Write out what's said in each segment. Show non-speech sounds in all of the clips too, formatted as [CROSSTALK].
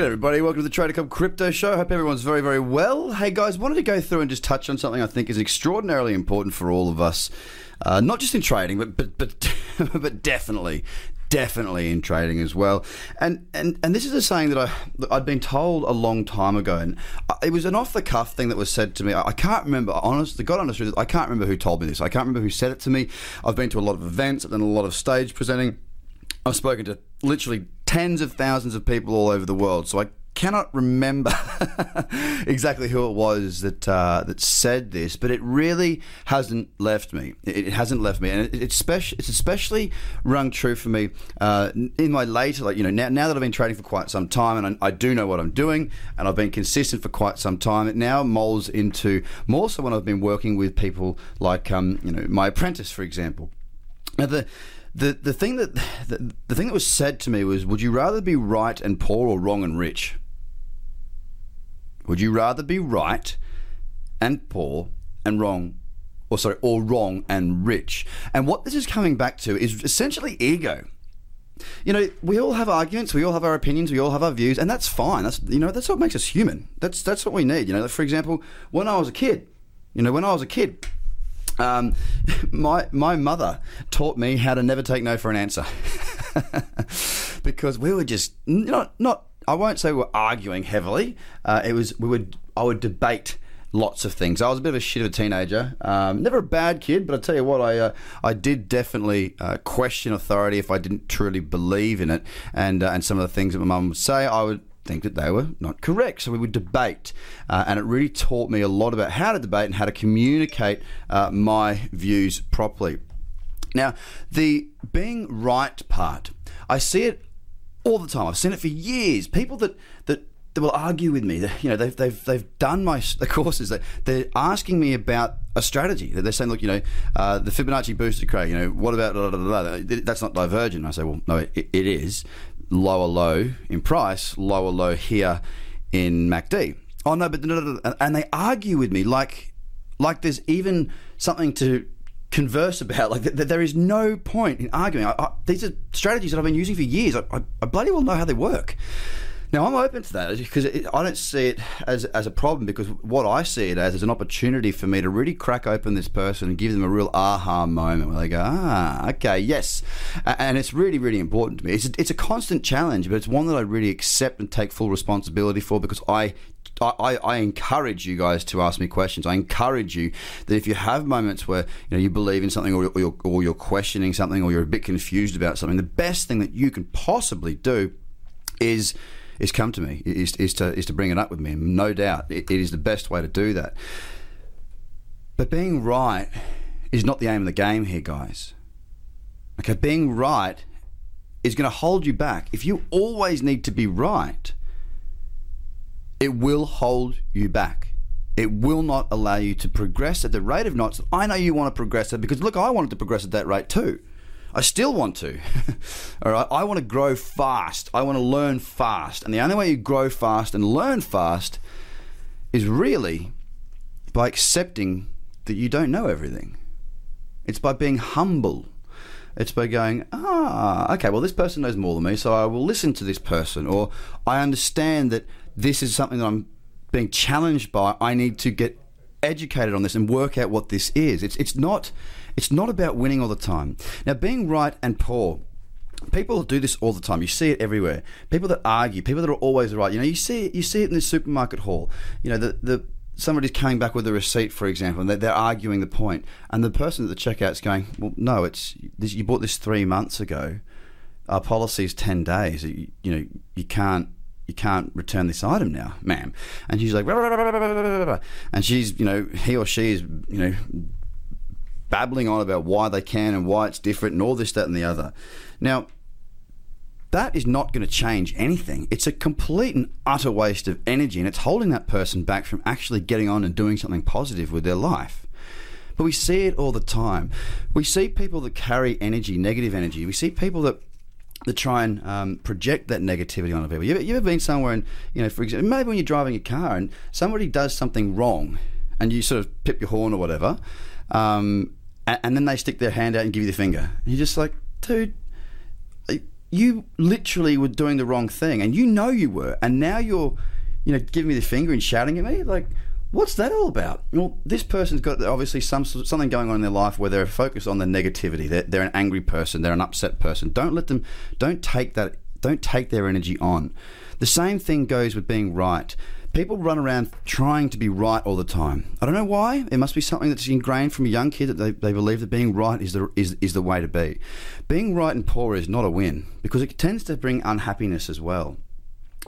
Good everybody, welcome to the Trader Cobb Crypto Show. Hope everyone's very, very well. Hey guys, wanted to go through and just touch on something I think is extraordinarily important for all of us, uh, not just in trading, but but but [LAUGHS] but definitely, definitely in trading as well. And and and this is a saying that I I'd been told a long time ago, and it was an off the cuff thing that was said to me. I, can't remember, honest, the God honest I can't remember who told me this. I can't remember who said it to me. I've been to a lot of events, I've done a lot of stage presenting. I've spoken to literally tens of thousands of people all over the world, so I cannot remember [LAUGHS] exactly who it was that uh, that said this, but it really hasn't left me. It, it hasn't left me, and it, it's special. It's especially rung true for me uh, in my later, like you know, now now that I've been trading for quite some time, and I, I do know what I'm doing, and I've been consistent for quite some time. It now molds into more so when I've been working with people like um, you know my apprentice, for example. Now the the the thing that the, the thing that was said to me was, would you rather be right and poor or wrong and rich? Would you rather be right and poor and wrong, or sorry, or wrong and rich? And what this is coming back to is essentially ego. You know, we all have arguments, we all have our opinions, we all have our views, and that's fine. That's you know, that's what makes us human. That's that's what we need. You know, for example, when I was a kid, you know, when I was a kid, um, [LAUGHS] my my mother taught me how to never take no for an answer [LAUGHS] because we were just not not. I won't say we were arguing heavily. Uh, it was we would I would debate lots of things. I was a bit of a shit of a teenager. Um, never a bad kid, but I tell you what, I uh, I did definitely uh, question authority if I didn't truly believe in it, and uh, and some of the things that my mum would say, I would think that they were not correct. So we would debate, uh, and it really taught me a lot about how to debate and how to communicate uh, my views properly. Now, the being right part, I see it all the time. I've seen it for years. People that that that will argue with me. You know, they've they've they've done my the courses. They they're asking me about a strategy. They're saying, look, you know, uh, the Fibonacci booster crack. You know, what about blah, blah, blah. that's not divergent? I say, well, no, it, it is lower low in price, lower low here in MACD. Oh no, but and they argue with me like like there's even something to converse [LAUGHS] about. Like th- th- there is no point in arguing. I, I, these are strategies that I've been using for years. I, I bloody well know how they work. Now I'm open to that because it, I don't see it as as a problem because what I see it as is an opportunity for me to really crack open this person and give them a real aha moment where they go, ah, okay, yes, and it's really really important to me. It's a, it's a constant challenge, but it's one that I really accept and take full responsibility for because I I, I encourage you guys to ask me questions. I encourage you that if you have moments where you know you believe in something or, or, you're, or you're questioning something or you're a bit confused about something, the best thing that you can possibly do is is come to me, is, is to is to bring it up with me. No doubt, it, it is the best way to do that. But being right is not the aim of the game here, guys. Okay, being right is going to hold you back. If you always need to be right, it will hold you back. It will not allow you to progress at the rate of knots. I know you want to progress at because look, I wanted to progress at that rate too. I still want to. [LAUGHS] All right, I want to grow fast. I want to learn fast, and the only way you grow fast and learn fast is really by accepting that you don't know everything. It's by being humble. It's by going, ah, okay, well, this person knows more than me, so I will listen to this person, or I understand that this is something that I'm being challenged by. I need to get educated on this and work out what this is. It's it's not it's not about winning all the time. Now, being right and poor. People do this all the time. You see it everywhere. People that argue, people that are always right. You know, you see it. You see it in the supermarket hall. You know, the the somebody's coming back with a receipt, for example, and they're, they're arguing the point, and the person at the checkout's going, "Well, no, it's this, you bought this three months ago." our policy is ten days. You, you know, you can't you can't return this item now, ma'am. And she's like, and she's, you know, he or she is, you know, babbling on about why they can and why it's different and all this, that, and the other. Now, that is not going to change anything. It's a complete and utter waste of energy, and it's holding that person back from actually getting on and doing something positive with their life. But we see it all the time. We see people that carry energy, negative energy. We see people that that try and um, project that negativity on people. You ever, you ever been somewhere and, you know, for example, maybe when you're driving a car and somebody does something wrong and you sort of pip your horn or whatever, um, and, and then they stick their hand out and give you the finger. And you're just like, dude, uh, you literally were doing the wrong thing and you know you were. And now you're, you know, giving me the finger and shouting at me. Like, what's that all about? Well, this person's got obviously some something going on in their life where they're focused on the negativity. They're, they're an angry person. They're an upset person. Don't let them. Don't take that. Don't take their energy on. The same thing goes with being right. People run around trying to be right all the time. I don't know why. It must be something that's ingrained from a young kid that they, they believe that being right is the, is, is the way to be. Being right and poor is not a win because it tends to bring unhappiness as well.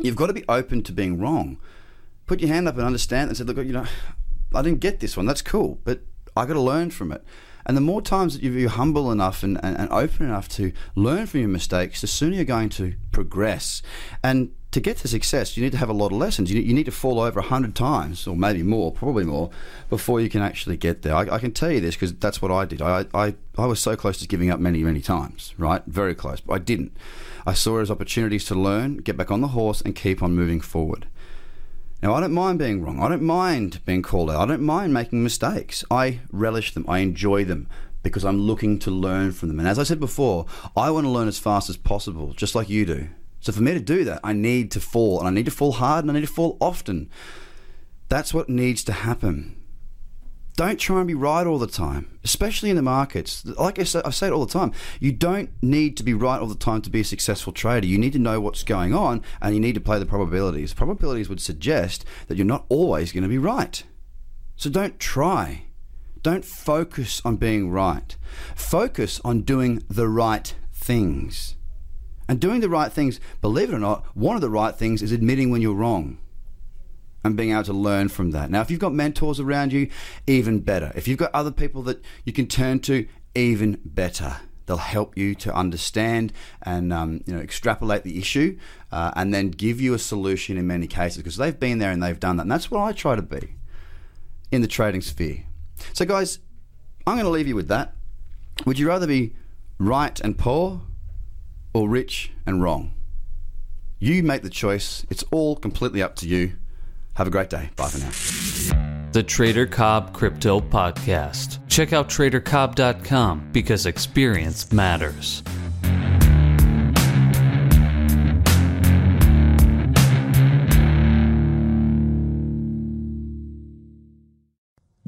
You've got to be open to being wrong put your hand up and understand and say, look, you know, I didn't get this one. That's cool, but I got to learn from it. And the more times that you're humble enough and, and, and, open enough to learn from your mistakes, the sooner you're going to progress. And to get to success, you need to have a lot of lessons. You you need to fall over a hundred times, or maybe more, probably more, before you can actually get there. I, I can tell you this because that's what I did. I, I, I was so close to giving up many, many times, right? Very close, but I didn't. I saw it as opportunities to learn, get back on the horse, and keep on moving forward. Now, I don't mind being wrong. I don't mind being called out. I don't mind making mistakes. I relish them. I enjoy them because I'm looking to learn from them. And as I said before, I want to learn as fast as possible, just like you do. So for me to do that, I need to fall, and I need to fall hard, and I need to fall often. That's what needs to happen don't try and be right all the time, especially in the markets. Like I say, I say it all the time. You don't need to be right all the time to be a successful trader. You need to know what's going on and you need to play the probabilities. Probabilities would suggest that you're not always going to be right. So don't try. Don't focus on being right. Focus on doing the right things. And doing the right things, believe it or not, one of the right things is admitting when you're wrong and being able to learn from that. Now, if you've got mentors around you, even better. If you've got other people that you can turn to, even better. They'll help you to understand and um, you know extrapolate the issue, uh, and then give you a solution in many cases because they've been there and they've done that. And that's what I try to be in the trading sphere. So, guys, I'm going to leave you with that. Would you rather be right and poor, or rich and wrong? You make the choice. It's all completely up to you. Have a great day. Bye for now. The Trader Cobb Crypto Podcast. Check out tradercobb.com because experience matters.